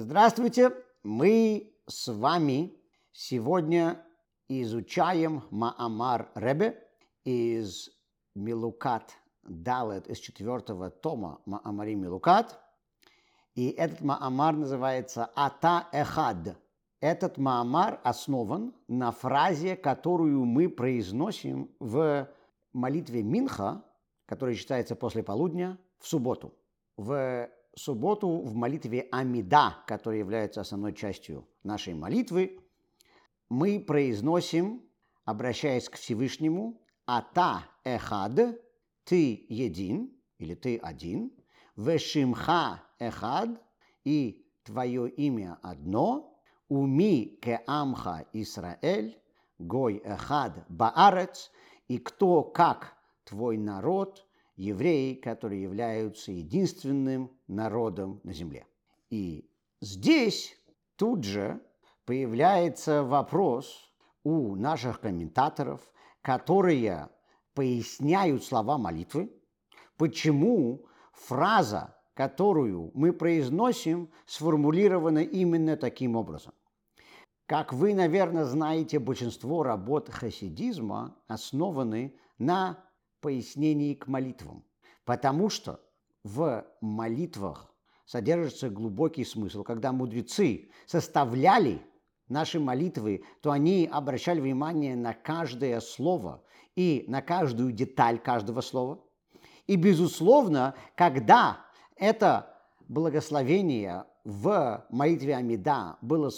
Здравствуйте! Мы с вами сегодня изучаем Маамар Ребе из Милукат Далет из четвертого тома Маамари Милукат. И этот Маамар называется Ата Эхад. Этот Маамар основан на фразе, которую мы произносим в молитве Минха, которая читается после полудня, в субботу. В субботу в молитве Амида, которая является основной частью нашей молитвы, мы произносим, обращаясь к Всевышнему, Ата Эхад, ты един, или ты один, Вешимха Эхад, и твое имя одно, Уми ке Амха Исраэль, Гой Эхад Баарец, и кто как твой народ – евреи, которые являются единственным народом на земле. И здесь тут же появляется вопрос у наших комментаторов, которые поясняют слова молитвы, почему фраза, которую мы произносим, сформулирована именно таким образом. Как вы, наверное, знаете, большинство работ хасидизма основаны на пояснений к молитвам, потому что в молитвах содержится глубокий смысл. Когда мудрецы составляли наши молитвы, то они обращали внимание на каждое слово и на каждую деталь каждого слова. И, безусловно, когда это благословение в молитве Амида было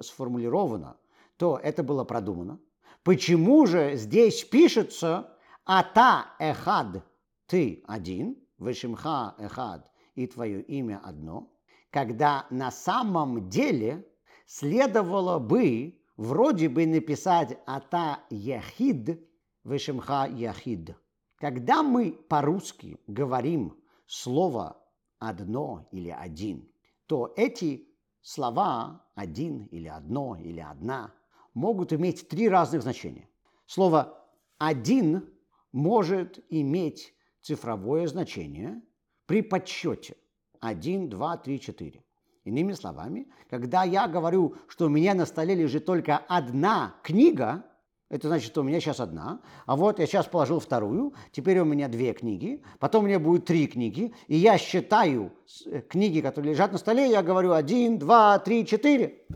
сформулировано, то это было продумано. Почему же здесь пишется Ата эхад, ты один, вышимха эхад, и твое имя одно, когда на самом деле следовало бы вроде бы написать Ата яхид, вышимха яхид. Когда мы по-русски говорим слово одно или один, то эти слова один или одно или одна могут иметь три разных значения. Слово один может иметь цифровое значение при подсчете 1, 2, 3, 4. Иными словами, когда я говорю, что у меня на столе лежит только одна книга, это значит, что у меня сейчас одна, а вот я сейчас положил вторую, теперь у меня две книги, потом у меня будет три книги, и я считаю э, книги, которые лежат на столе, я говорю один, два, три, четыре.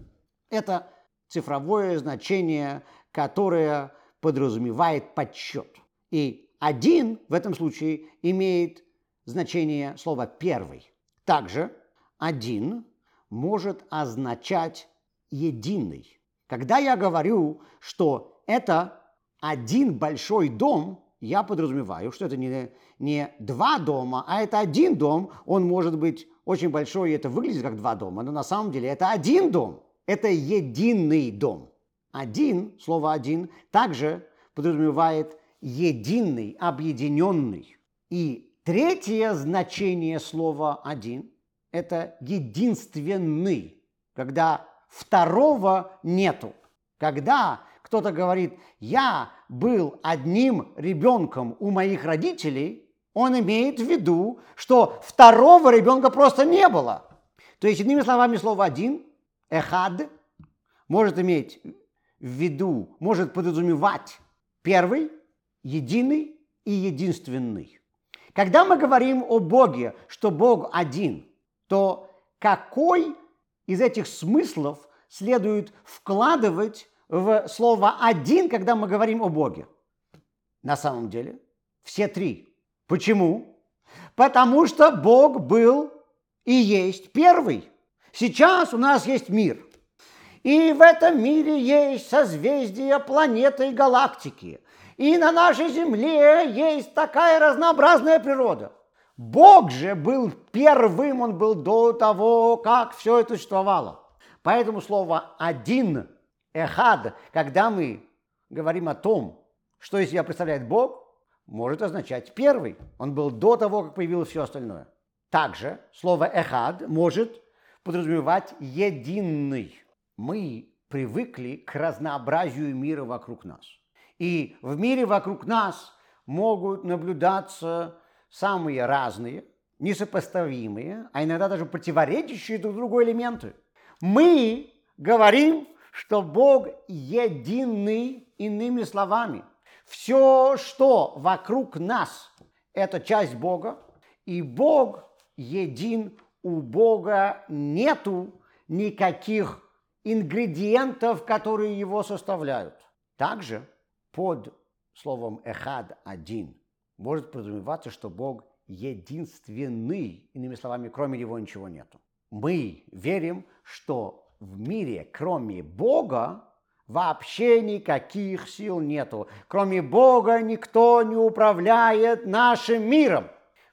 Это цифровое значение, которое подразумевает подсчет. И один в этом случае имеет значение слова «первый». Также один может означать единый. Когда я говорю, что это один большой дом, я подразумеваю, что это не, не два дома, а это один дом. Он может быть очень большой, и это выглядит как два дома, но на самом деле это один дом. Это единый дом. Один, слово один, также подразумевает единый, объединенный. И третье значение слова «один» – это единственный, когда второго нету. Когда кто-то говорит, я был одним ребенком у моих родителей, он имеет в виду, что второго ребенка просто не было. То есть, иными словами, слово «один» – «эхад» может иметь в виду, может подразумевать первый – единый и единственный. Когда мы говорим о Боге, что Бог один, то какой из этих смыслов следует вкладывать в слово «один», когда мы говорим о Боге? На самом деле, все три. Почему? Потому что Бог был и есть первый. Сейчас у нас есть мир. И в этом мире есть созвездия, планеты и галактики. И на нашей земле есть такая разнообразная природа. Бог же был первым, он был до того, как все это существовало. Поэтому слово «один», «эхад», когда мы говорим о том, что из себя представляет Бог, может означать первый. Он был до того, как появилось все остальное. Также слово «эхад» может подразумевать «единый». Мы привыкли к разнообразию мира вокруг нас – и в мире вокруг нас могут наблюдаться самые разные, несопоставимые, а иногда даже противоречащие друг другу элементы. Мы говорим, что Бог единый, иными словами. Все, что вокруг нас, это часть Бога, и Бог един, у Бога нету никаких ингредиентов, которые его составляют. Также под словом «эхад» – «один» может подразумеваться, что Бог единственный, иными словами, кроме него ничего нету. Мы верим, что в мире, кроме Бога, вообще никаких сил нету. Кроме Бога никто не управляет нашим миром.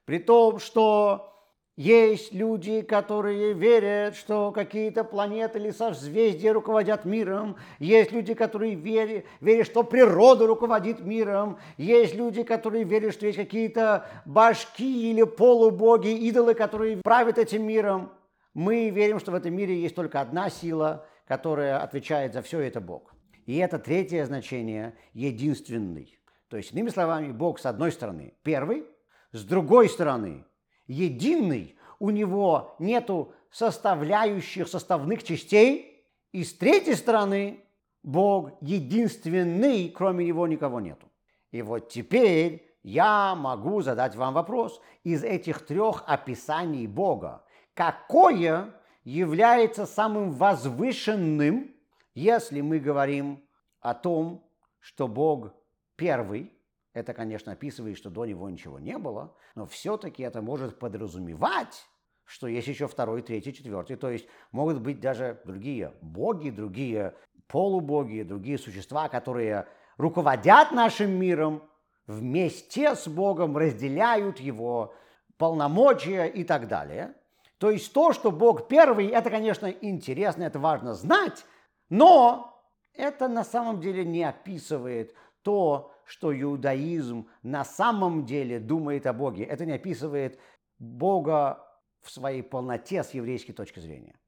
При том, что есть люди, которые верят, что какие-то планеты или созвездия руководят миром. Есть люди, которые верят, верят, что природа руководит миром. Есть люди, которые верят, что есть какие-то башки или полубоги, идолы, которые правят этим миром. Мы верим, что в этом мире есть только одна сила, которая отвечает за все, это Бог. И это третье значение – единственный. То есть, иными словами, Бог с одной стороны первый, с другой стороны единый, у него нету составляющих, составных частей, и с третьей стороны Бог единственный, кроме него никого нету. И вот теперь я могу задать вам вопрос. Из этих трех описаний Бога, какое является самым возвышенным, если мы говорим о том, что Бог первый, это, конечно, описывает, что до него ничего не было, но все-таки это может подразумевать, что есть еще второй, третий, четвертый. То есть могут быть даже другие боги, другие полубоги, другие существа, которые руководят нашим миром вместе с Богом, разделяют его полномочия и так далее. То есть то, что Бог первый, это, конечно, интересно, это важно знать, но это на самом деле не описывает то, что иудаизм на самом деле думает о Боге. Это не описывает Бога в своей полноте с еврейской точки зрения.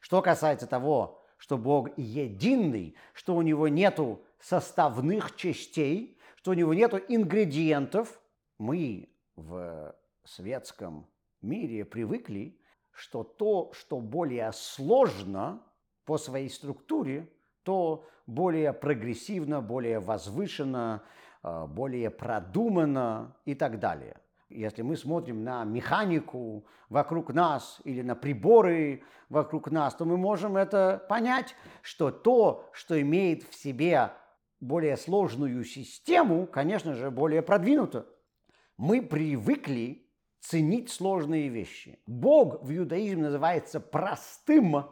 Что касается того, что Бог единый, что у него нету составных частей, что у него нету ингредиентов, мы в светском мире привыкли, что то, что более сложно по своей структуре, то более прогрессивно, более возвышенно, Э, более продуманно и так далее. Если мы смотрим на механику вокруг нас или на приборы вокруг нас, то мы можем это понять, что то, что имеет в себе более сложную систему, конечно же, более продвинуто. Мы привыкли ценить сложные вещи. Бог в иудаизме называется простым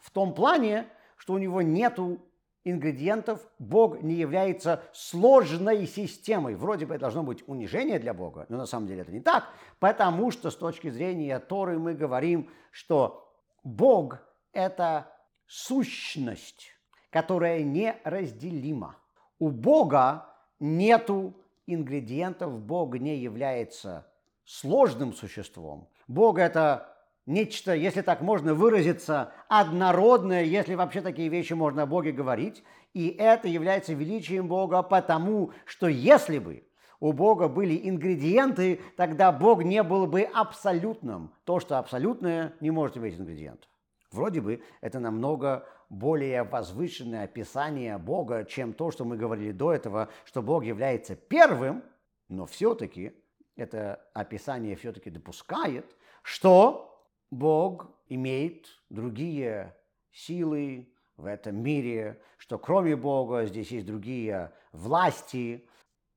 в том плане, что у него нету ингредиентов Бог не является сложной системой. Вроде бы это должно быть унижение для Бога, но на самом деле это не так, потому что с точки зрения Торы мы говорим, что Бог – это сущность, которая неразделима. У Бога нету ингредиентов, Бог не является сложным существом. Бог – это нечто, если так можно выразиться, однородное, если вообще такие вещи можно о Боге говорить. И это является величием Бога, потому что если бы у Бога были ингредиенты, тогда Бог не был бы абсолютным. То, что абсолютное, не может иметь ингредиентов. Вроде бы это намного более возвышенное описание Бога, чем то, что мы говорили до этого, что Бог является первым, но все-таки это описание все-таки допускает, что Бог имеет другие силы в этом мире, что кроме Бога здесь есть другие власти.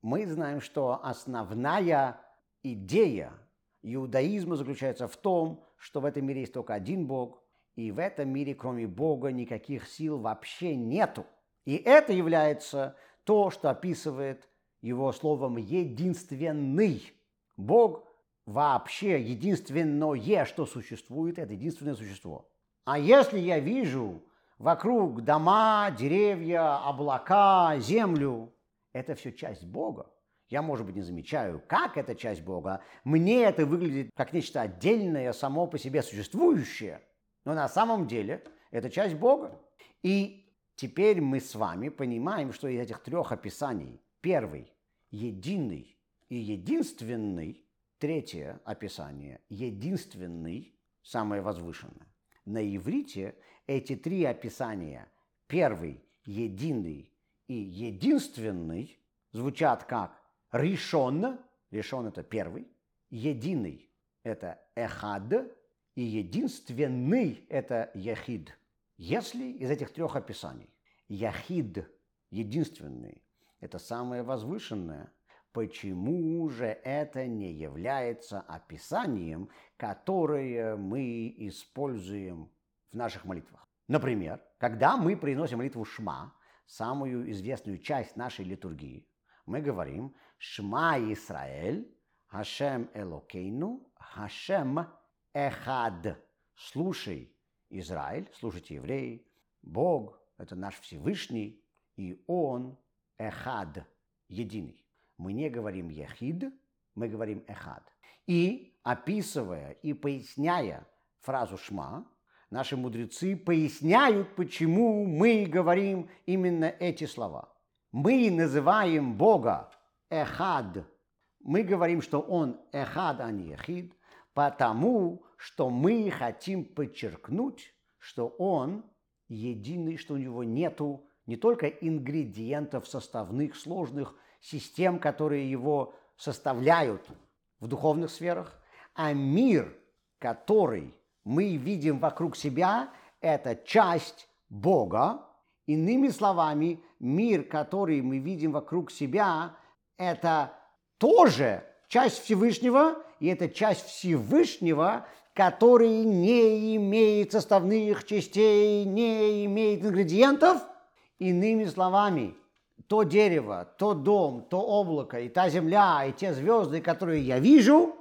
Мы знаем, что основная идея иудаизма заключается в том, что в этом мире есть только один Бог, и в этом мире, кроме Бога, никаких сил вообще нету. И это является то, что описывает его словом «единственный». Бог вообще единственное, что существует, это единственное существо. А если я вижу вокруг дома, деревья, облака, землю, это все часть Бога. Я, может быть, не замечаю, как это часть Бога. Мне это выглядит как нечто отдельное, само по себе существующее. Но на самом деле это часть Бога. И теперь мы с вами понимаем, что из этих трех описаний первый, единый и единственный Третье описание – единственный, самое возвышенное. на иврите эти три описания, первый, единый и единственный, звучат как решен, решен это первый, единый это эхад, и единственный это яхид. Если из этих трех описаний яхид, единственный, это самое возвышенное, почему же это не является описанием, которое мы используем в наших молитвах? Например, когда мы приносим молитву Шма, самую известную часть нашей литургии, мы говорим Шма Исраэль, Хашем Элокейну, Хашем Эхад. Слушай, Израиль, слушайте, евреи, Бог – это наш Всевышний, и Он Эхад, единый. Мы не говорим Ехид, мы говорим Эхад. И, описывая и поясняя фразу Шма, наши мудрецы поясняют, почему мы говорим именно эти слова. Мы называем Бога Эхад. Мы говорим, что Он Эхад, а не Ехид, потому что мы хотим подчеркнуть, что Он единый, что у Него нету не только ингредиентов составных, сложных систем, которые Его составляют в духовных сферах, а мир, который мы видим вокруг себя, это часть Бога. Иными словами, мир, который мы видим вокруг себя, это тоже часть Всевышнего, и это часть Всевышнего, который не имеет составных частей, не имеет ингредиентов. Иными словами, то дерево, то дом, то облако, и та земля, и те звезды, которые я вижу,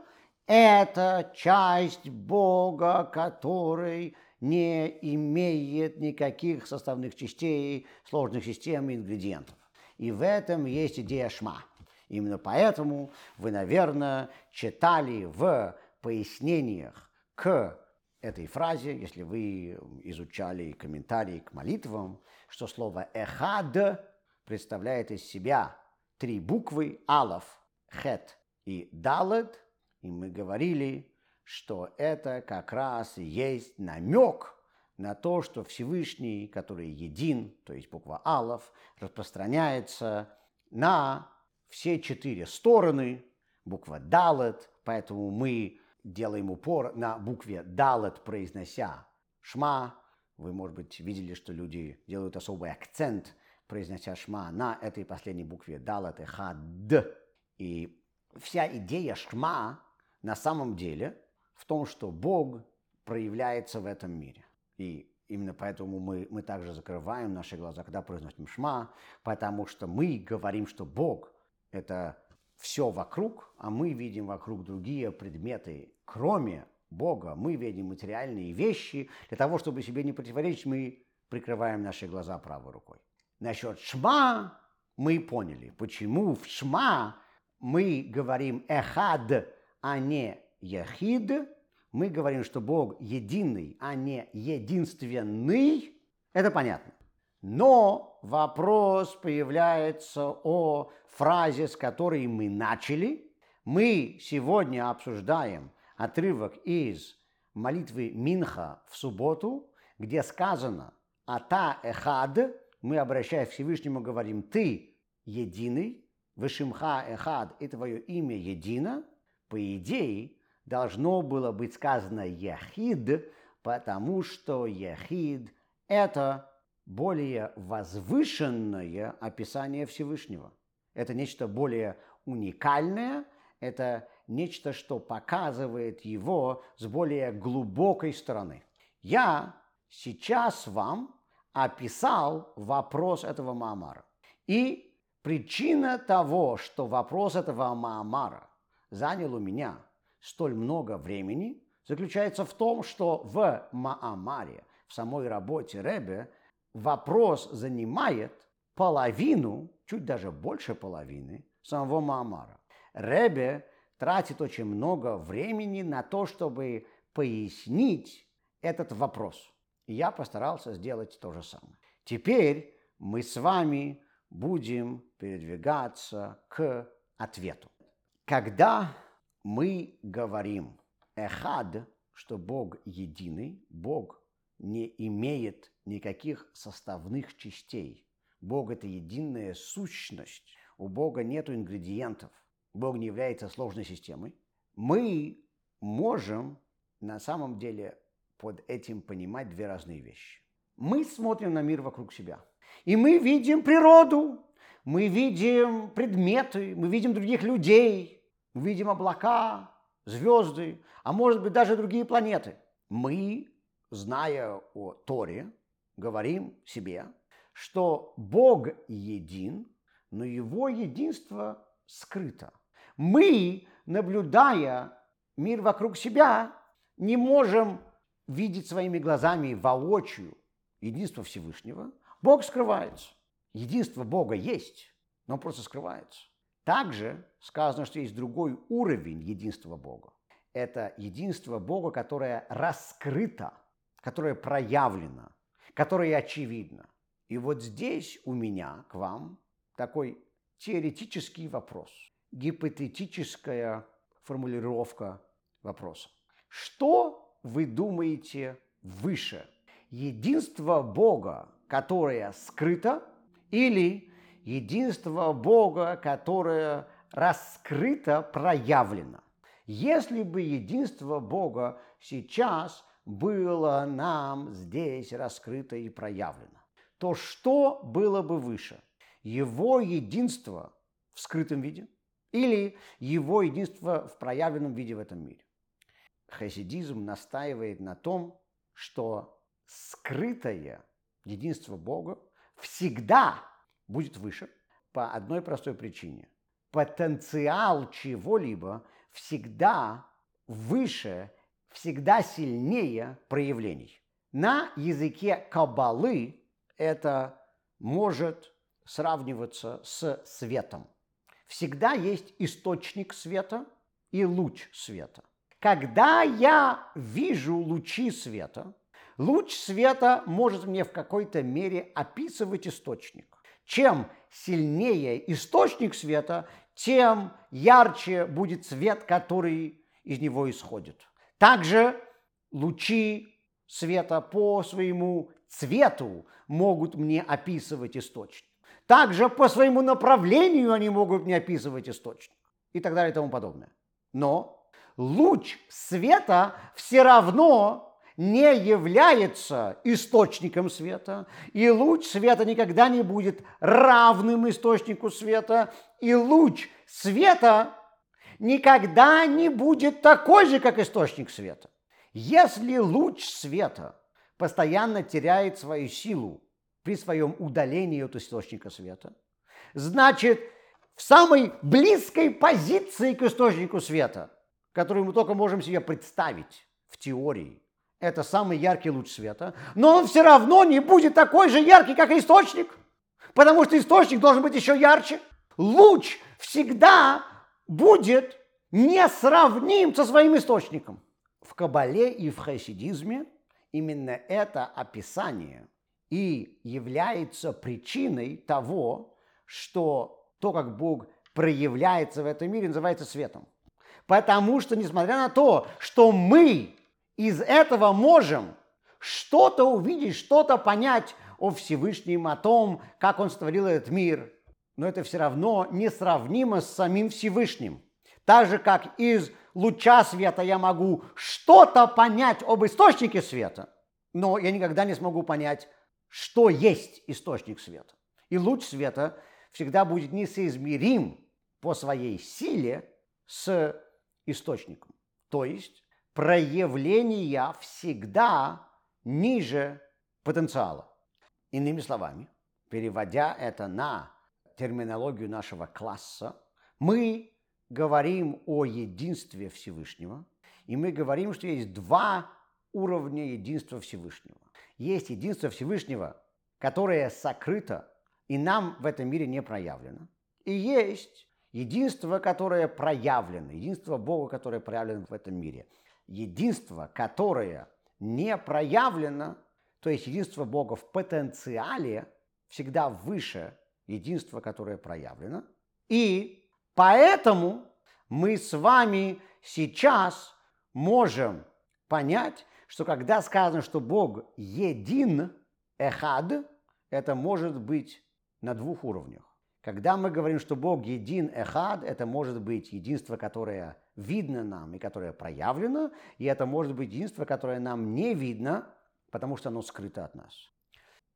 это часть Бога, который не имеет никаких составных частей, сложных систем и ингредиентов. И в этом есть идея шма. Именно поэтому вы, наверное, читали в пояснениях к этой фразе, если вы изучали комментарии к молитвам, что слово «эхад» представляет из себя три буквы «алаф», «хет» и «далет», и мы говорили, что это как раз и есть намек на то, что Всевышний, который един, то есть буква «алаф», распространяется на все четыре стороны, буква «далет», поэтому мы делаем упор на букве «далет», произнося «шма». Вы, может быть, видели, что люди делают особый акцент – произнося шма на этой последней букве далат и хад. И вся идея шма на самом деле в том, что Бог проявляется в этом мире. И именно поэтому мы, мы также закрываем наши глаза, когда произносим шма, потому что мы говорим, что Бог – это все вокруг, а мы видим вокруг другие предметы, кроме Бога. Мы видим материальные вещи. Для того, чтобы себе не противоречить, мы прикрываем наши глаза правой рукой. Насчет шма мы поняли, почему в шма мы говорим эхад, а не яхид. Мы говорим, что Бог единый, а не единственный. Это понятно. Но вопрос появляется о фразе, с которой мы начали. Мы сегодня обсуждаем отрывок из молитвы Минха в субботу, где сказано «Ата эхад», мы, обращаясь к Всевышнему, говорим, ты единый, Вышимха Эхад, и твое имя едино, по идее, должно было быть сказано Яхид, потому что Яхид – это более возвышенное описание Всевышнего. Это нечто более уникальное, это нечто, что показывает его с более глубокой стороны. Я сейчас вам описал вопрос этого Маамара. И причина того, что вопрос этого Маамара занял у меня столь много времени, заключается в том, что в Маамаре, в самой работе Ребе, вопрос занимает половину, чуть даже больше половины самого Маамара. Ребе тратит очень много времени на то, чтобы пояснить этот вопрос – я постарался сделать то же самое. Теперь мы с вами будем передвигаться к ответу. Когда мы говорим «эхад», что Бог единый, Бог не имеет никаких составных частей. Бог – это единая сущность. У Бога нет ингредиентов. Бог не является сложной системой. Мы можем на самом деле под этим понимать две разные вещи. Мы смотрим на мир вокруг себя, и мы видим природу, мы видим предметы, мы видим других людей, мы видим облака, звезды, а может быть даже другие планеты. Мы, зная о Торе, говорим себе, что Бог един, но его единство скрыто. Мы, наблюдая мир вокруг себя, не можем видеть своими глазами воочию единство Всевышнего. Бог скрывается. Единство Бога есть, но просто скрывается. Также сказано, что есть другой уровень единства Бога. Это единство Бога, которое раскрыто, которое проявлено, которое очевидно. И вот здесь у меня к вам такой теоретический вопрос, гипотетическая формулировка вопроса. Что вы думаете выше? Единство Бога, которое скрыто, или единство Бога, которое раскрыто, проявлено? Если бы единство Бога сейчас было нам здесь раскрыто и проявлено, то что было бы выше? Его единство в скрытом виде или его единство в проявленном виде в этом мире? Хасидизм настаивает на том, что скрытое единство Бога всегда будет выше по одной простой причине. Потенциал чего-либо всегда выше, всегда сильнее проявлений. На языке кабалы это может сравниваться с светом. Всегда есть источник света и луч света. Когда я вижу лучи света, луч света может мне в какой-то мере описывать источник. Чем сильнее источник света, тем ярче будет свет, который из него исходит. Также лучи света по своему цвету могут мне описывать источник. Также по своему направлению они могут мне описывать источник и так далее и тому подобное. Но луч света все равно не является источником света, и луч света никогда не будет равным источнику света, и луч света никогда не будет такой же, как источник света. Если луч света постоянно теряет свою силу при своем удалении от источника света, значит, в самой близкой позиции к источнику света, которую мы только можем себе представить в теории, это самый яркий луч света, но он все равно не будет такой же яркий, как источник, потому что источник должен быть еще ярче. Луч всегда будет несравним со своим источником. В Кабале и в хасидизме именно это описание и является причиной того, что то, как Бог проявляется в этом мире, называется светом. Потому что, несмотря на то, что мы из этого можем что-то увидеть, что-то понять о Всевышнем, о том, как Он створил этот мир. Но это все равно несравнимо с самим Всевышним. Так же, как из луча света я могу что-то понять об источнике света, но я никогда не смогу понять, что есть источник света. И луч света всегда будет несоизмерим по своей силе с источником. То есть проявления всегда ниже потенциала. Иными словами, переводя это на терминологию нашего класса, мы говорим о единстве Всевышнего, и мы говорим, что есть два уровня единства Всевышнего. Есть единство Всевышнего, которое сокрыто и нам в этом мире не проявлено. И есть единство, которое проявлено, единство Бога, которое проявлено в этом мире – единство, которое не проявлено, то есть единство Бога в потенциале, всегда выше единства, которое проявлено. И поэтому мы с вами сейчас можем понять, что когда сказано, что Бог един, эхад, это может быть на двух уровнях. Когда мы говорим, что Бог един, эхад, это может быть единство, которое видно нам и которое проявлено, и это может быть единство, которое нам не видно, потому что оно скрыто от нас.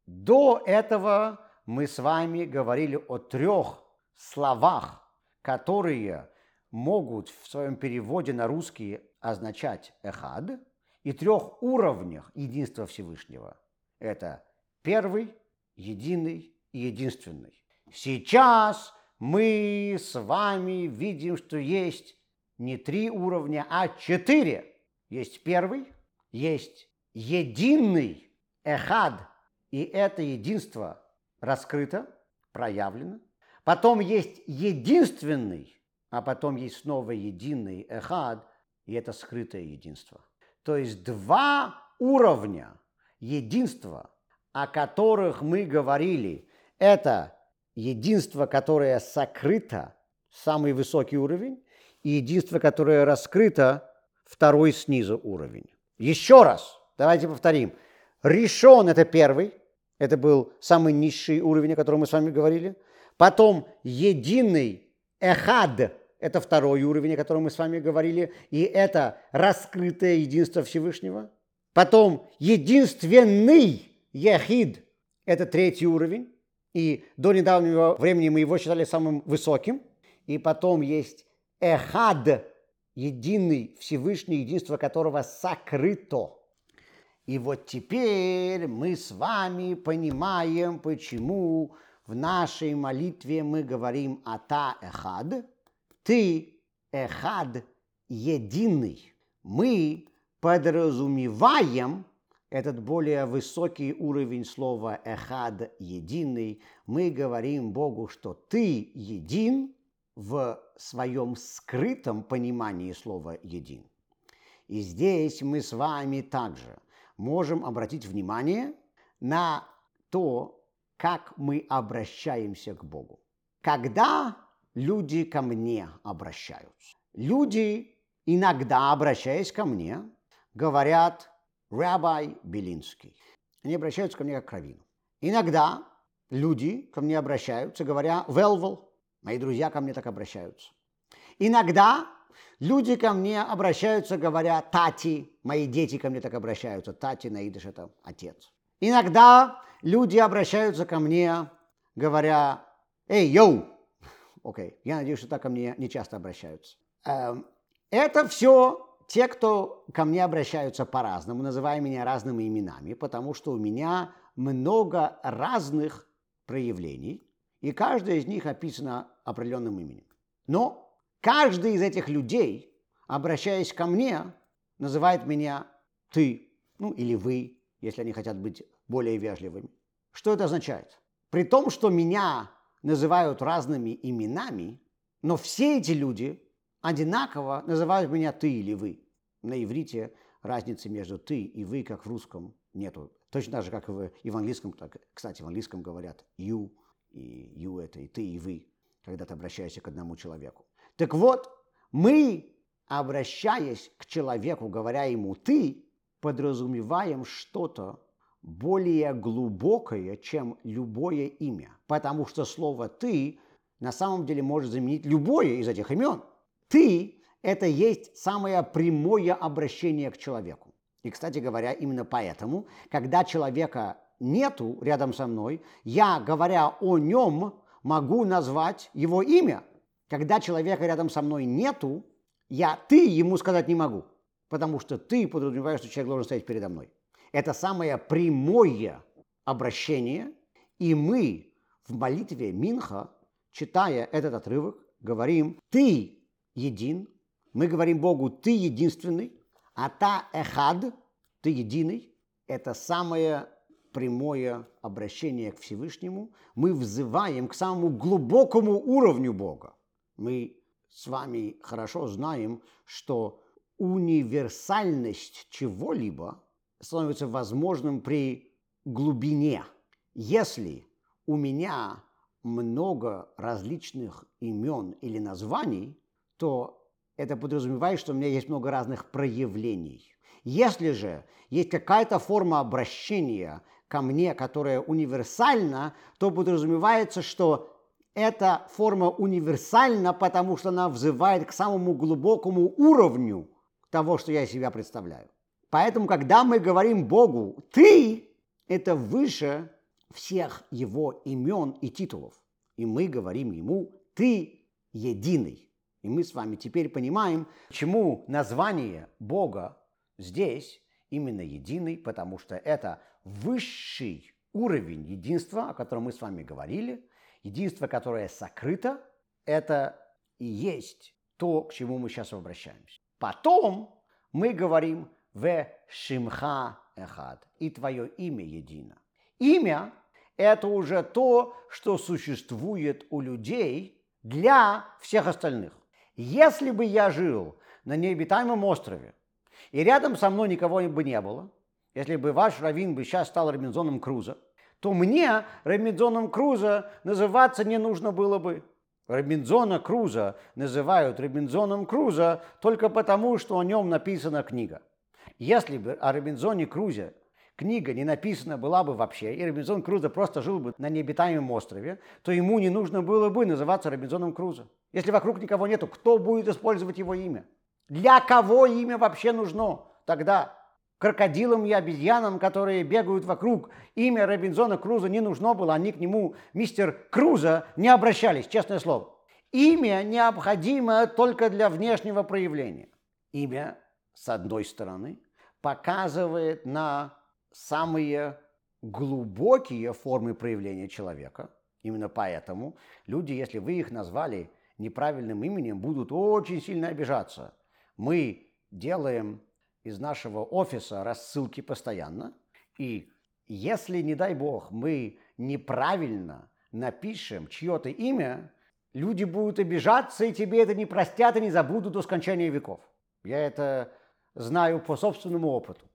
До этого мы с вами говорили о трех словах, которые могут в своем переводе на русский означать эхад, и трех уровнях единства Всевышнего. Это первый, единый и единственный. Сейчас мы с вами видим, что есть не три уровня, а четыре. Есть первый, есть единый эхад, и это единство раскрыто, проявлено. Потом есть единственный, а потом есть снова единый эхад, и это скрытое единство. То есть два уровня единства, о которых мы говорили, это единство, которое сокрыто, самый высокий уровень, и единство, которое раскрыто, второй снизу уровень. Еще раз, давайте повторим. Решен – это первый, это был самый низший уровень, о котором мы с вами говорили. Потом единый эхад – это второй уровень, о котором мы с вами говорили, и это раскрытое единство Всевышнего. Потом единственный яхид – это третий уровень, и до недавнего времени мы его считали самым высоким. И потом есть эхад, единый Всевышний, единство которого сокрыто. И вот теперь мы с вами понимаем, почему в нашей молитве мы говорим «Ата эхад», «Ты эхад единый». Мы подразумеваем этот более высокий уровень слова «эхад» – «единый», мы говорим Богу, что «ты един» в своем скрытом понимании слова «един». И здесь мы с вами также можем обратить внимание на то, как мы обращаемся к Богу. Когда люди ко мне обращаются, люди, иногда обращаясь ко мне, говорят – Rabbi Белинский. Они обращаются ко мне как к раввину. Иногда люди ко мне обращаются, говоря «Велвел». Мои друзья ко мне так обращаются. Иногда люди ко мне обращаются, говоря «Тати». Мои дети ко мне так обращаются. Тати на идыш – это отец. Иногда люди обращаются ко мне, говоря «Эй, йоу!» Окей, okay. я надеюсь, что так ко мне не часто обращаются. Эм, это все те, кто ко мне обращаются по-разному, называя меня разными именами, потому что у меня много разных проявлений, и каждое из них описано определенным именем. Но каждый из этих людей, обращаясь ко мне, называет меня «ты», ну или «вы», если они хотят быть более вежливыми. Что это означает? При том, что меня называют разными именами, но все эти люди одинаково называют меня ты или вы. На иврите разницы между ты и вы, как в русском, нету. Точно так же, как и в английском. Так, кстати, в английском говорят you, и you это и ты, и вы, когда ты обращаешься к одному человеку. Так вот, мы, обращаясь к человеку, говоря ему ты, подразумеваем что-то более глубокое, чем любое имя. Потому что слово «ты» на самом деле может заменить любое из этих имен. Ты – это есть самое прямое обращение к человеку. И, кстати говоря, именно поэтому, когда человека нету рядом со мной, я, говоря о нем, могу назвать его имя. Когда человека рядом со мной нету, я «ты» ему сказать не могу, потому что ты подразумеваешь, что человек должен стоять передо мной. Это самое прямое обращение, и мы в молитве Минха, читая этот отрывок, говорим «ты един. Мы говорим Богу, ты единственный, а та эхад, ты единый. Это самое прямое обращение к Всевышнему. Мы взываем к самому глубокому уровню Бога. Мы с вами хорошо знаем, что универсальность чего-либо становится возможным при глубине. Если у меня много различных имен или названий, то это подразумевает, что у меня есть много разных проявлений. Если же есть какая-то форма обращения ко мне, которая универсальна, то подразумевается, что эта форма универсальна, потому что она взывает к самому глубокому уровню того, что я себя представляю. Поэтому, когда мы говорим Богу «ты», это выше всех его имен и титулов. И мы говорим ему «ты единый». И мы с вами теперь понимаем, почему название Бога здесь именно единый, потому что это высший уровень единства, о котором мы с вами говорили. Единство, которое сокрыто, это и есть то, к чему мы сейчас обращаемся. Потом мы говорим «в шимха эхад» и твое имя едино. Имя – это уже то, что существует у людей для всех остальных. Если бы я жил на необитаемом острове, и рядом со мной никого бы не было, если бы ваш раввин бы сейчас стал Робинзоном Крузо, то мне Робинзоном Крузо называться не нужно было бы. Робинзона Круза называют Робинзоном Круза только потому, что о нем написана книга. Если бы о Робинзоне Крузе книга не написана была бы вообще, и Робинзон Крузо просто жил бы на необитаемом острове, то ему не нужно было бы называться Робинзоном Крузо. Если вокруг никого нету, кто будет использовать его имя? Для кого имя вообще нужно тогда? Крокодилам и обезьянам, которые бегают вокруг, имя Робинзона Круза не нужно было, они к нему, мистер Круза, не обращались, честное слово. Имя необходимо только для внешнего проявления. Имя, с одной стороны, показывает на самые глубокие формы проявления человека. Именно поэтому люди, если вы их назвали неправильным именем, будут очень сильно обижаться. Мы делаем из нашего офиса рассылки постоянно, и если, не дай бог, мы неправильно напишем чье-то имя, люди будут обижаться, и тебе это не простят и не забудут до скончания веков. Я это знаю по собственному опыту.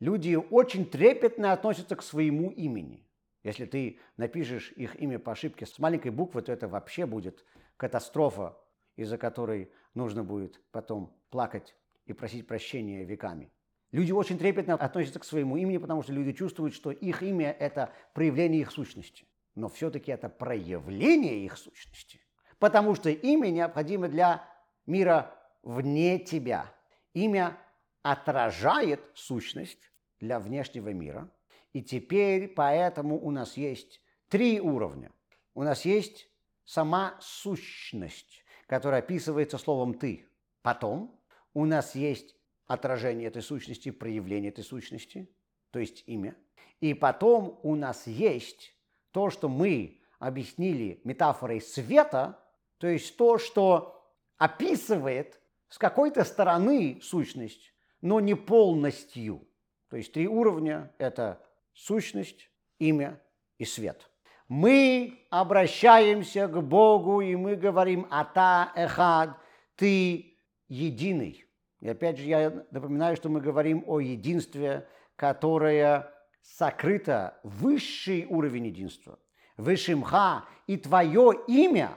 Люди очень трепетно относятся к своему имени. Если ты напишешь их имя по ошибке с маленькой буквы, то это вообще будет катастрофа, из-за которой нужно будет потом плакать и просить прощения веками. Люди очень трепетно относятся к своему имени, потому что люди чувствуют, что их имя – это проявление их сущности. Но все-таки это проявление их сущности. Потому что имя необходимо для мира вне тебя. Имя отражает сущность для внешнего мира. И теперь поэтому у нас есть три уровня. У нас есть сама сущность, которая описывается словом «ты». Потом у нас есть отражение этой сущности, проявление этой сущности, то есть имя. И потом у нас есть то, что мы объяснили метафорой света, то есть то, что описывает с какой-то стороны сущность, но не полностью. То есть три уровня – это сущность, имя и свет. Мы обращаемся к Богу, и мы говорим «Ата эхад», «Ты единый. И опять же, я напоминаю, что мы говорим о единстве, которое сокрыто высший уровень единства. Вышимха и твое имя,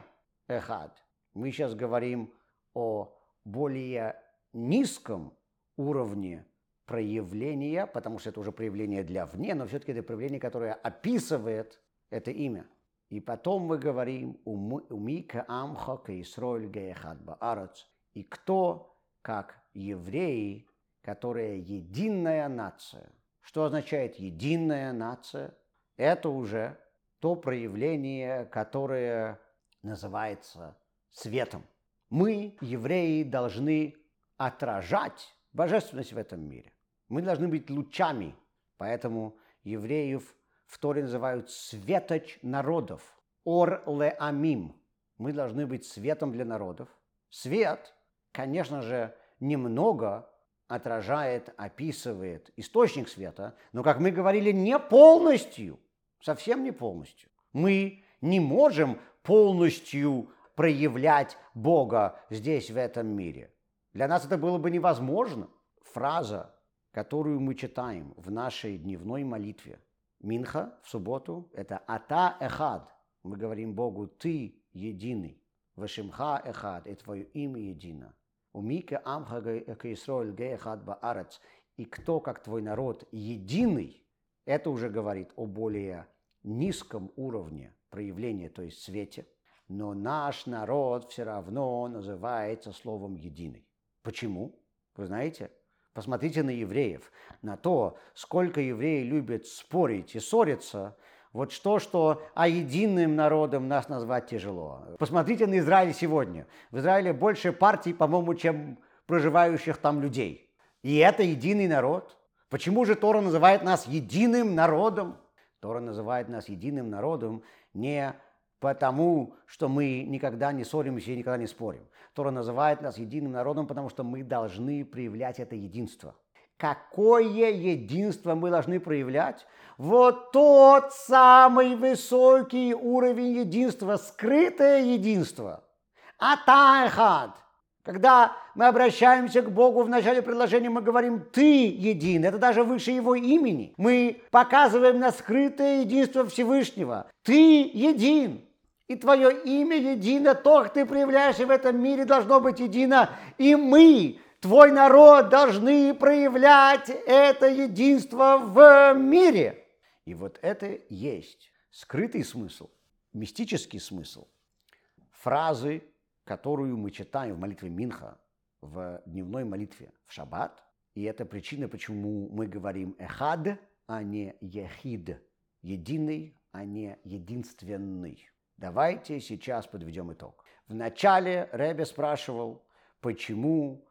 Эхад. Мы сейчас говорим о более низком уровне проявления, потому что это уже проявление для вне, но все-таки это проявление, которое описывает это имя. И потом мы говорим «Умика амха ка Исроэль геехад баарец» и кто, как евреи, которые единая нация. Что означает единая нация? Это уже то проявление, которое называется светом. Мы, евреи, должны отражать божественность в этом мире. Мы должны быть лучами, поэтому евреев в Торе называют светоч народов. Ор ле амим. Мы должны быть светом для народов. Свет конечно же, немного отражает, описывает источник света, но, как мы говорили, не полностью, совсем не полностью. Мы не можем полностью проявлять Бога здесь, в этом мире. Для нас это было бы невозможно. Фраза, которую мы читаем в нашей дневной молитве, Минха в субботу, это «Ата эхад». Мы говорим Богу «Ты единый». Вашимха эхад, и твое имя едино. Умика амха Исроэль геахад баарец. И кто, как твой народ, единый, это уже говорит о более низком уровне проявления, то есть свете. Но наш народ все равно называется словом «единый». Почему? Вы знаете? Посмотрите на евреев, на то, сколько евреи любят спорить и ссориться. Вот что, что а единым народом нас назвать тяжело. Посмотрите на Израиль сегодня. В Израиле больше партий, по-моему, чем проживающих там людей. И это единый народ. Почему же Тора называет нас единым народом? Тора называет нас единым народом не потому, что мы никогда не ссоримся и никогда не спорим. Тора называет нас единым народом, потому что мы должны проявлять это единство. Какое единство мы должны проявлять? Вот тот самый высокий уровень единства, скрытое единство. Атайхад. Когда мы обращаемся к Богу в начале предложения, мы говорим «Ты един». Это даже выше Его имени. Мы показываем на скрытое единство Всевышнего. Ты един. И твое имя едино, то, как ты проявляешься в этом мире, должно быть едино. И мы, твой народ, должны проявлять это единство в мире. И вот это есть скрытый смысл, мистический смысл фразы которую мы читаем в молитве Минха, в дневной молитве в шаббат. И это причина, почему мы говорим «эхад», а не «ехид», «единый», а не «единственный». Давайте сейчас подведем итог. В начале Ребе спрашивал, почему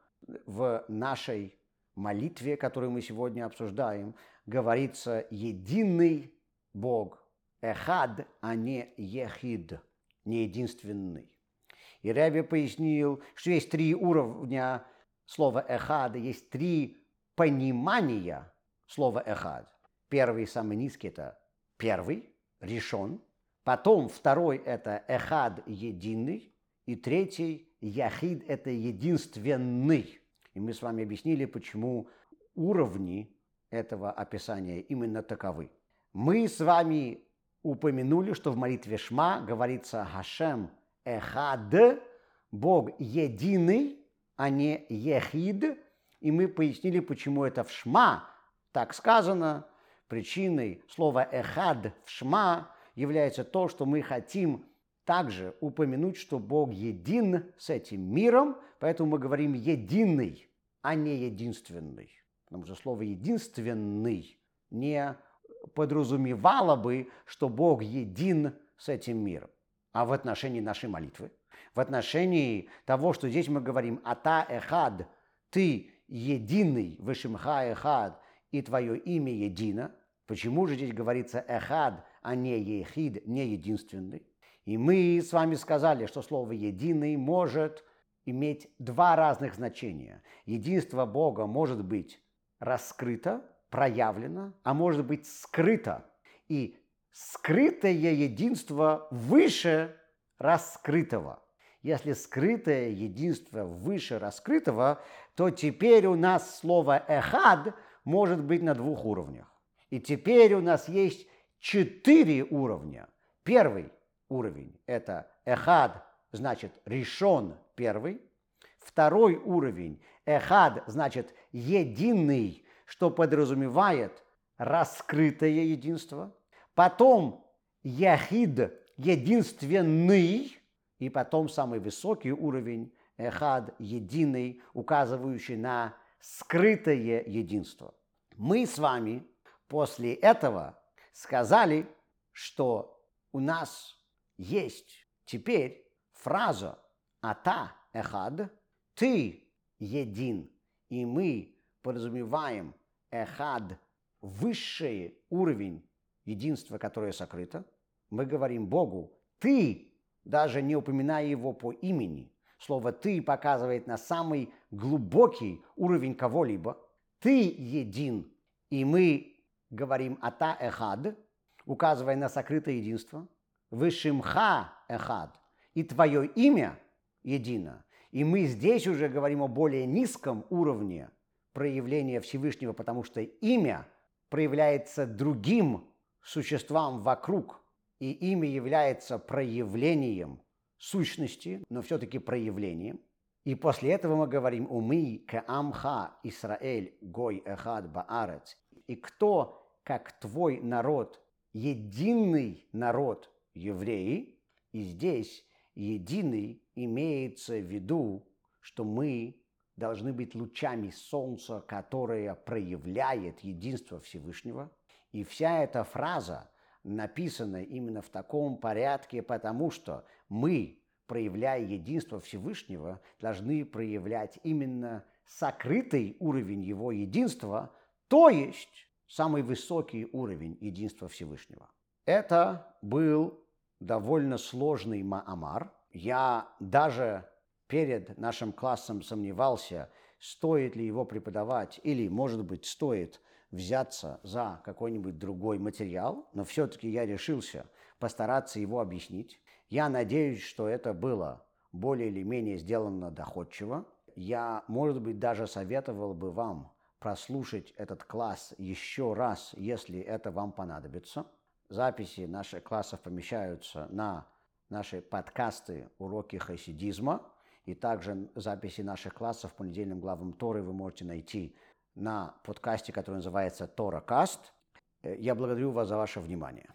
в нашей молитве, которую мы сегодня обсуждаем, говорится «единый Бог», «эхад», а не «ехид», не единственный. И Рэби пояснил, что есть три уровня слова «эхад», есть три понимания слова «эхад». Первый, самый низкий, это первый, решен. Потом второй – это «эхад» – единый. И третий – «яхид» – это единственный. И мы с вами объяснили, почему уровни этого описания именно таковы. Мы с вами упомянули, что в молитве Шма говорится «Хашем эхад, Бог единый, а не ехид. И мы пояснили, почему это в Шма так сказано. Причиной слова эхад в Шма является то, что мы хотим также упомянуть, что Бог един с этим миром, поэтому мы говорим единый, а не единственный. Потому что слово единственный не подразумевало бы, что Бог един с этим миром а в отношении нашей молитвы, в отношении того, что здесь мы говорим «Ата эхад», «Ты единый, вышимха эхад», и твое имя едино. Почему же здесь говорится эхад, а не ехид, не единственный? И мы с вами сказали, что слово «единый» может иметь два разных значения. Единство Бога может быть раскрыто, проявлено, а может быть скрыто. И скрытое единство выше раскрытого. Если скрытое единство выше раскрытого, то теперь у нас слово «эхад» может быть на двух уровнях. И теперь у нас есть четыре уровня. Первый уровень – это «эхад», значит «решен первый». Второй уровень – «эхад», значит «единый», что подразумевает раскрытое единство – потом Яхид единственный, и потом самый высокий уровень Эхад единый, указывающий на скрытое единство. Мы с вами после этого сказали, что у нас есть теперь фраза «Ата Эхад», «Ты един», и мы подразумеваем Эхад, высший уровень единство, которое сокрыто, мы говорим Богу, ты, даже не упоминая его по имени, слово «ты» показывает на самый глубокий уровень кого-либо, ты един, и мы говорим «ата эхад», указывая на сокрытое единство, «вышимха эхад», и твое имя едино. И мы здесь уже говорим о более низком уровне проявления Всевышнего, потому что имя проявляется другим существам вокруг, и ими является проявлением сущности, но все-таки проявлением. И после этого мы говорим «Умы к амха Исраэль гой эхад баарец». И кто, как твой народ, единый народ евреи, и здесь единый имеется в виду, что мы должны быть лучами солнца, которое проявляет единство Всевышнего. И вся эта фраза написана именно в таком порядке, потому что мы, проявляя единство Всевышнего, должны проявлять именно сокрытый уровень его единства, то есть самый высокий уровень единства Всевышнего. Это был довольно сложный Маамар. Я даже перед нашим классом сомневался, стоит ли его преподавать или, может быть, стоит взяться за какой-нибудь другой материал, но все-таки я решился постараться его объяснить. Я надеюсь, что это было более или менее сделано доходчиво. Я, может быть, даже советовал бы вам прослушать этот класс еще раз, если это вам понадобится. Записи наших классов помещаются на наши подкасты «Уроки хасидизма», и также записи наших классов по недельным главам Торы вы можете найти на подкасте, который называется Тора Каст. Я благодарю вас за ваше внимание.